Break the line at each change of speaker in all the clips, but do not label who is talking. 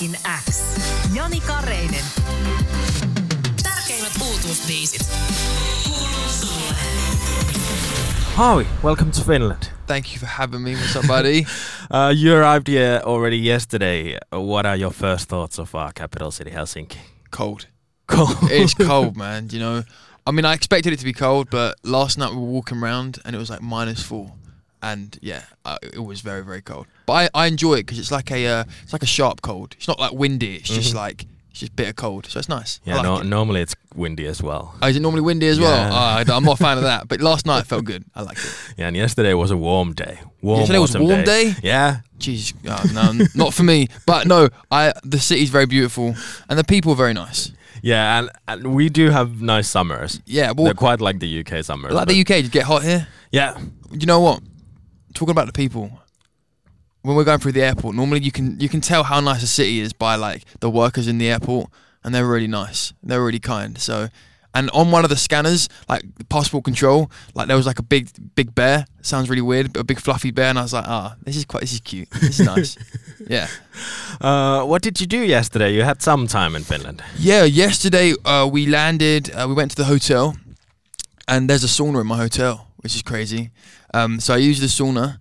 Musiikin X. Jani Kareinen. Tärkeimmät uutuusbiisit. Kuuluu sulle.
Harvey, welcome to Finland.
Thank you for having me. What's up, buddy?
Uh, you arrived here already yesterday. What are your first thoughts of our capital city, Helsinki?
cold.
Cold.
It's cold, man. You know, I mean, I expected it to be cold, but last night we were walking around and it was like minus four, and yeah, uh, it was very, very cold. But I, I enjoy it because it's like a, uh, it's like a sharp cold. It's not like windy. It's just
Mhm.
like it's just bitter cold. So it's nice.
Yeah,
like
no,
it.
normally it's windy as well.
Oh, is it normally windy as
Yeah.
well? Oh, I I'm not a fan of that. But last night felt good. I liked it.
Yeah, and yesterday was a warm day. Warm
Yesterday was a warm day?
Yeah.
Jeez, oh, no, not for me. But no, I the city's very beautiful and the people are very nice.
Yeah, and, and we do have nice summers.
Yeah, well,
They're quite like the UK summers.
like the UK, did it get hot here?
Yeah.
you know what? Talking about the people, when we're going through the airport, normally you can you can tell how nice a city is by like the workers in the airport, and they're really nice. They're really kind. So, and on one of the scanners, like the passport control, like there was like a big big bear. Sounds really weird, but a big fluffy bear, and I was like, ah, this is quite this is cute. This is nice. yeah.
Uh, what did you do yesterday? You had some time in Finland.
Yeah, yesterday uh, we landed. Uh, we went to the hotel, and there's a sauna in my hotel, which is crazy. Um, so I used the sauna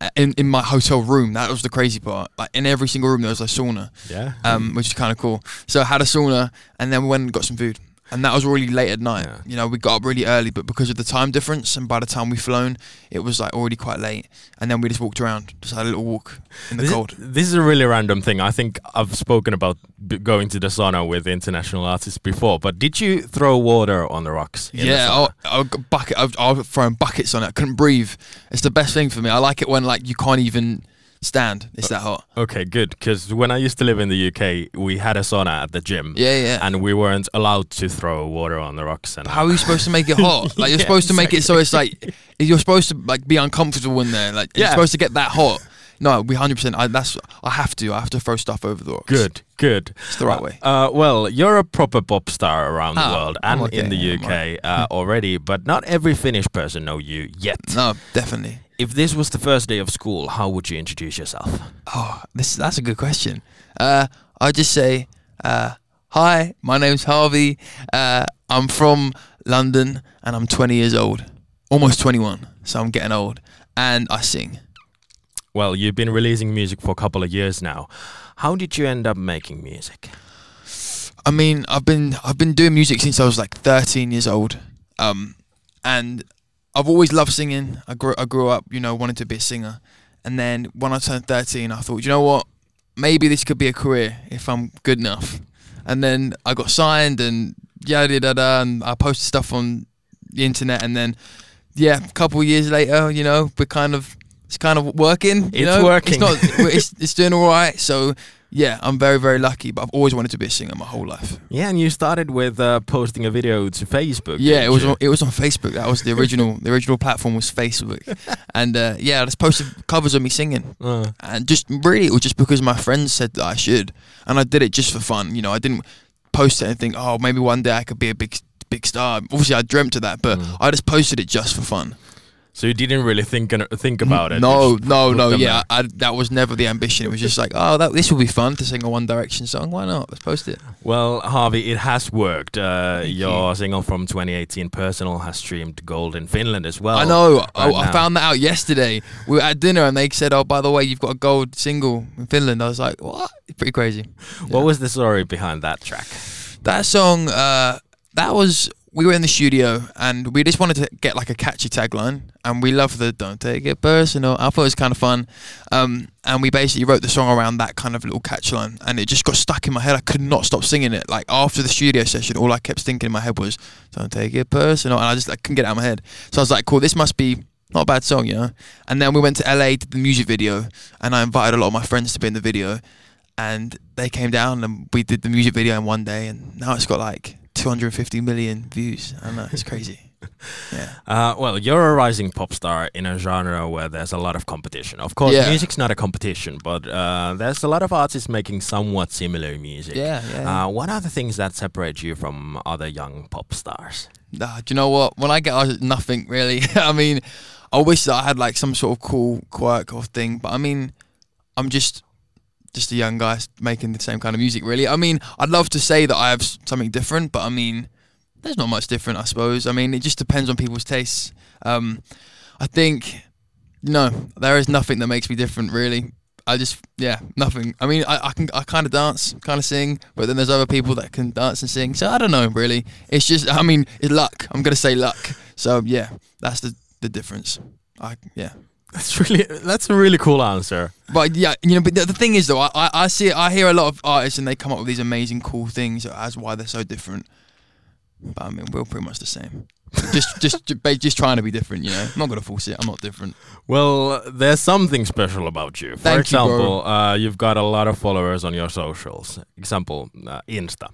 uh, in in my hotel room. That was the crazy part. Like in every single room, there was a sauna,
Yeah.
um, which is kind of cool. So I had a sauna, and then we went and got some food. And that was really late at night.
Yeah.
You know, we got up really early, but because of the time difference, and by the time we flown, it was like already quite late. And then we just walked around, just had a little walk in the
this,
cold.
this is a really random thing. I think I've spoken about b- going to the sauna with international artists before, but did you throw water on the rocks? in the
Yeah. I'll, I'll bucket. I'll, I'll throwing buckets on it. I couldn't breathe. It's the best thing for me. I like it when like you can't even stand. It's that hot.
Okay, good. Because when I used to live in the UK, we had a sauna at the gym.
Yeah, yeah.
And we weren't allowed to throw water on the rocks. And
How are you supposed to make it hot? Like you're
Yeah,
supposed to make it so it's like you're supposed to like be uncomfortable in there. Like you're supposed to get that hot. No, we hundred percent. I that's I have to. I have to throw stuff over the rocks.
Good, good.
It's the right way.
Uh, well, you're a proper pop star around the
Oh,
world and
okay,
in the UK uh, already, but not every Finnish person know you yet.
No, definitely.
If this was the first day of school, how would you introduce yourself?
Oh, this that's a good question. Uh, I just say, uh, hi, my name's Harvey. Uh, I'm from London and I'm 20 years old, almost 21, so I'm getting old, and I sing.
Well, you've been releasing music for a couple of years now. How did you end up making music?
I mean, I've been I've been doing music since I was like 13 years old, um, and I've always loved singing. I grew I grew up, you know, wanting to be a singer, and then when I turned 13, I thought, you know what, maybe this could be a career if I'm good enough. And then I got signed, and yada yada and I posted stuff on the internet, and then yeah, a couple of years later, you know, we're kind of it's kind of working. you
It's
know?
working.
It's not. It's, it's doing all right. So yeah, I'm very very lucky. But I've always wanted to be a singer my whole life.
Yeah, and you started with uh, posting a video to Facebook.
Yeah, it was
you?
on, it was on Facebook. That was the original. the original platform was Facebook, and uh, yeah, I just posted covers of me singing,
Uh,
and just really it was just because my friends said that I should, and I did it just for fun. You know, I didn't post it and think, oh, maybe one day I could be a big big star. Obviously, I dreamt of that, but
Mm.
I just posted it just for fun.
So you didn't really think think about it.
No, no, no. Yeah. I, that was never the ambition. It was just like, oh, that this will be fun to sing a One Direction song. Why not? Let's post it.
Well, Harvey, it has worked. Uh, your single from 2018, "Personal," has streamed gold in Finland as well.
I know.
right
oh, I found that out yesterday. We were at dinner and they said, "Oh, by the way, you've got a gold single in Finland." I was like, "What?" It's pretty crazy.
What was the story behind that track?
That song, uh, that was we were in the studio and we just wanted to get like a catchy tagline, and we love the "Don't take it personal." I thought it was kind of fun, um, and we basically wrote the song around that kind of little catchline, and it just got stuck in my head. I could not stop singing it. Like after the studio session, all I kept thinking in my head was "Don't take it personal," and I just like, couldn't get it out of my head. So I was like, "Cool, this must be." Not a bad song, you know. And then we went to LA, did the music video, and I invited a lot of my friends to be in the video, and they came down and we did the music video in one day, and now it's got like 250 million views. I know it's crazy. Yeah.
Uh, well, you're a rising pop star in a genre where there's a lot of competition. Of course,
Yeah.
music's not a competition, but uh, there's a lot of artists making somewhat similar music.
Yeah, yeah.
Uh, what are the things that separate you from other young pop stars?
Nah, do you know what? When I get out, nothing really. I mean, I wish that I had like some sort of cool quirk or thing, but I mean, I'm just just a young guy making the same kind of music. Really, I mean, I'd love to say that I have something different, but I mean, there's not much different, I suppose. I mean, it just depends on people's tastes. Um, I think no, there is nothing that makes me different, really. I just, yeah, nothing. I mean, I, I can, I kind of dance, kind of sing, but then there's other people that can dance and sing. So I don't know, really. It's just, I mean, it's luck. I'm gonna say luck. So yeah, that's the the difference. I yeah.
That's really that's a really cool answer.
But yeah, you know, but the, the thing is though, I, I, I see, I hear a lot of artists and they come up with these amazing, cool things as why they're so different. But I mean, we're pretty much the same. just, just, just trying to be different. You know, I'm not gonna force it. I'm not different.
Well, there's something special about you. For
Thank you,
example, uh, you've got a lot of followers on your socials. Example, uh, Insta.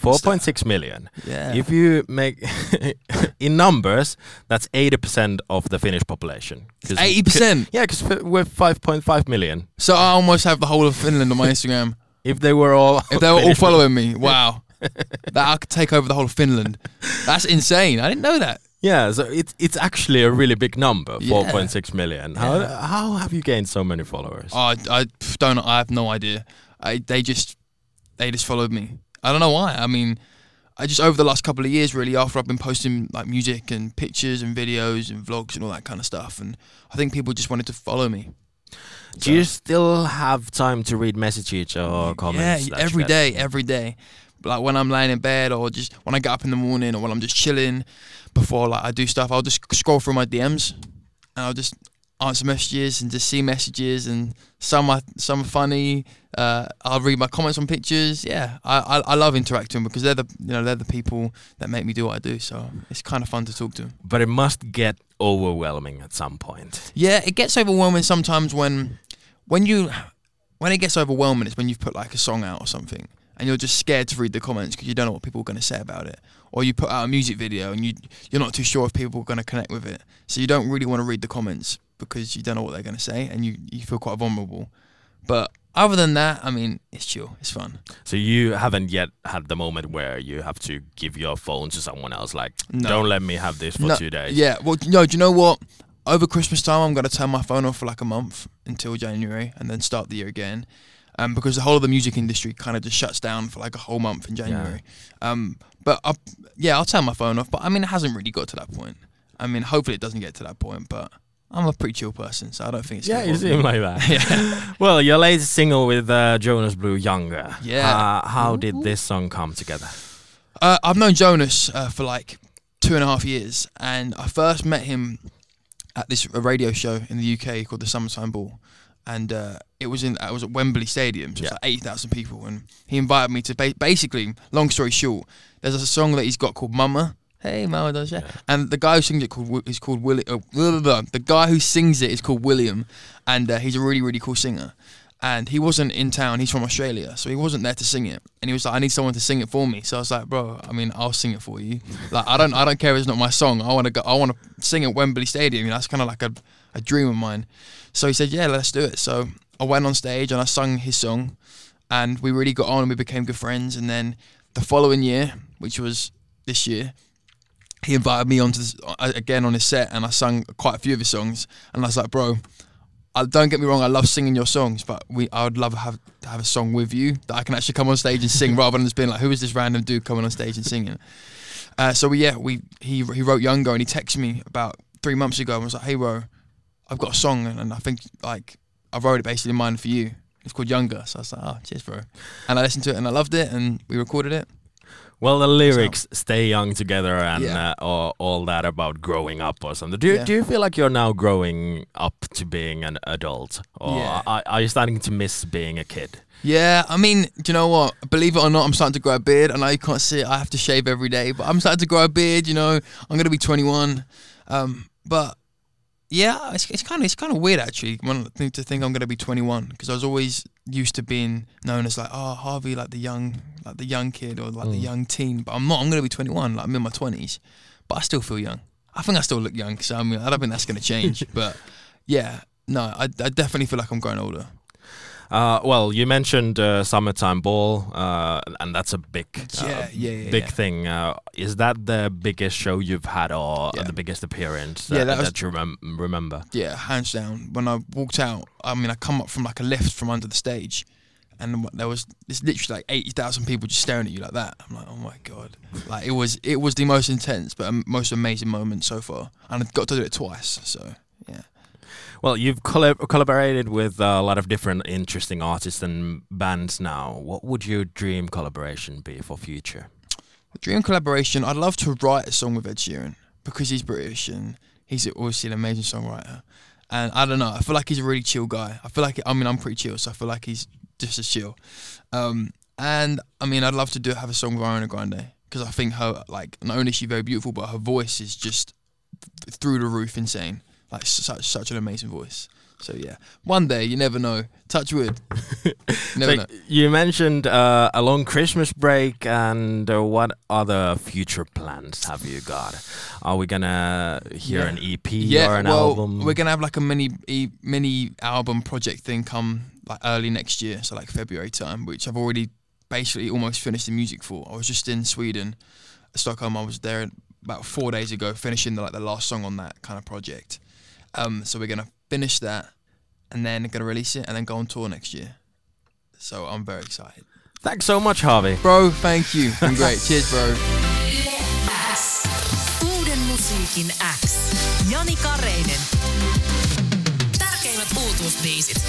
4.6 million.
Yeah.
If you make in numbers, that's 80% of the Finnish population.
80%?
Yeah, because we're 5.5 million.
So I almost have the whole of Finland on my Instagram.
If they were all
If they were all following me, wow, that I could take over the whole of Finland. That's insane. I didn't know that.
Yeah, so it's it's actually a really big number,
Yeah.
4.6 million. How how have you gained so many followers?
Oh, I, I don't. I have no idea. I, they just they just followed me. I don't know why. I mean, I just over the last couple of years, really, after I've been posting like music and pictures and videos and vlogs and all that kind of stuff, and I think people just wanted to follow me.
Do you still have time to read messages or comments?
Yeah, every day, every day. Like when I'm laying in bed, or just when I get up in the morning, or when I'm just chilling before like I do stuff, I'll just scroll through my DMs, and I'll just answer messages and just see messages, and some are some are funny. Uh, I'll read my comments on pictures. Yeah, I, I I love interacting because they're the you know they're the people that make me do what I do. So it's kind of fun to talk to.
But it must get overwhelming at some point.
Yeah, it gets overwhelming sometimes when when you when it gets overwhelming it's when you've put like a song out or something and you're just scared to read the comments because you don't know what people are going to say about it or you put out a music video and you you're not too sure if people are going to connect with it so you don't really want to read the comments because you don't know what they're going to say and you you feel quite vulnerable but other than that i mean it's chill it's fun
So you haven't yet had the moment where you have to give your phone to someone else, like,
No.
don't let me have this for
No,
two days.
Yeah. Well, no. Do you know what? Over Christmas time, I'm gonna turn my phone off for like a month until January, and then start the year again. Um, because the whole of the music industry kind of just shuts down for like a whole month in January. Um, but I, yeah, I'll turn my phone off. But I mean, it hasn't really got to that point. I mean, hopefully it doesn't get to that point. But I'm a pretty chill person, so I don't think it's.
Yeah, you seem like that.
Yeah.
Well, your latest single with uh, Jonas Blue, Younger.
Yeah.
Uh, how did this song come together?
Uh, I've known Jonas uh, for like two and a half years, and I first met him at this a radio show in the UK called the Summertime Ball, and uh, it was in it was at Wembley Stadium, so
Yeah.
like eighty thousand people, and he invited me to ba- basically. Long story short, there's a song that he's got called Mama. Hey, Mama does yeah. And the guy who sings it called is called Willie. Uh, blah, blah, blah. The guy who sings it is called William, and uh, he's a really really cool singer. And he wasn't in town. He's from Australia, so he wasn't there to sing it. And he was like, "I need someone to sing it for me." So I was like, "Bro, I mean, I'll sing it for you. Like, I don't, I don't care if it's not my song. I want to go. I want to sing at Wembley Stadium. You know, that's kind of like a, a dream of mine." So he said, "Yeah, let's do it." So I went on stage and I sung his song, and we really got on and we became good friends. And then the following year, which was this year, he invited me onto this, uh, again on his set, and I sung quite a few of his songs. And I was like, "Bro, I, don't get me wrong, I love singing your songs, but we I would love to have to have a song with you that I can actually come on stage and sing rather than just being like, who is this random dude coming on stage and singing? Uh, so we, yeah, we he he wrote Younger and he texted me about three months ago and I was like, hey bro, I've got a song and, and I think like I wrote it basically in mind for you. It's called Younger. So I was like, oh, cheers, bro. And I listened to it and I loved it and we recorded it.
Well, the lyrics "Stay young together" and
Yeah.
uh, all, all that about growing up or something. Do you,
Yeah.
do you feel like you're now growing up to being an adult, or
Yeah.
are, are you starting to miss being a kid?
Yeah, I mean, do you know what? Believe it or not, I'm starting to grow a beard. And I know you can't see it. I have to shave every day, but I'm starting to grow a beard. You know, I'm gonna be 21. Um, but yeah, it's, it's kind of it's kind of weird actually when I think to think I'm gonna be 21 because I was always used to being known as like oh Harvey like the young like the young kid or like the
Mm.
young teen. But I'm not. I'm gonna be 21. Like I'm in my 20s, but I still feel young. I think I still look young. So I mean, I don't think that's gonna change. but yeah, no, I, I definitely feel like I'm growing older.
Uh, well, you mentioned uh, summertime ball, uh, and that's a big, uh,
Yeah, yeah, yeah,
big
yeah.
thing. Uh, is that the biggest show you've had, or
Yeah.
the biggest appearance
Yeah,
that,
that
that you remem- remember?
Yeah, hands down. When I walked out, I mean, I come up from like a lift from under the stage, and there was this literally like eighty thousand people just staring at you like that. I'm like, oh my god, like it was it was the most intense but um, most amazing moment so far, and I got to do it twice. So yeah.
Well, you've collab- collaborated with a lot of different interesting artists and bands now. What would your dream collaboration be for future?
Dream collaboration. I'd love to write a song with Ed Sheeran because he's British and he's obviously an amazing songwriter. And I don't know. I feel like he's a really chill guy. I feel like I mean I'm pretty chill, so I feel like he's just as chill. Um, and I mean I'd love to do have a song with Ariana Grande because I think her like not only is she very beautiful, but her voice is just th- through the roof insane. Like such such an amazing voice. So yeah, one day you never know. Touch wood. never
So
know.
you mentioned uh, a long Christmas break, and uh, what other future plans have you got? Are we gonna hear
Yeah.
an EP
yeah,
or an
well,
album?
we're gonna have like a mini e, mini album project thing come like early next year, so like February time, which I've already basically almost finished the music for. I was just in Sweden, Stockholm. I was there about four days ago, finishing the, like the last song on that kind of project. Um, so we're gonna finish that, and then gonna release it, and then go on tour next year. So I'm very excited.
Thanks so much, Harvey.
Bro, thank you. Been great. Cheers, bro.
Musiikin X. Jani Kareinen. Tärkeimmät uutuusbiisit.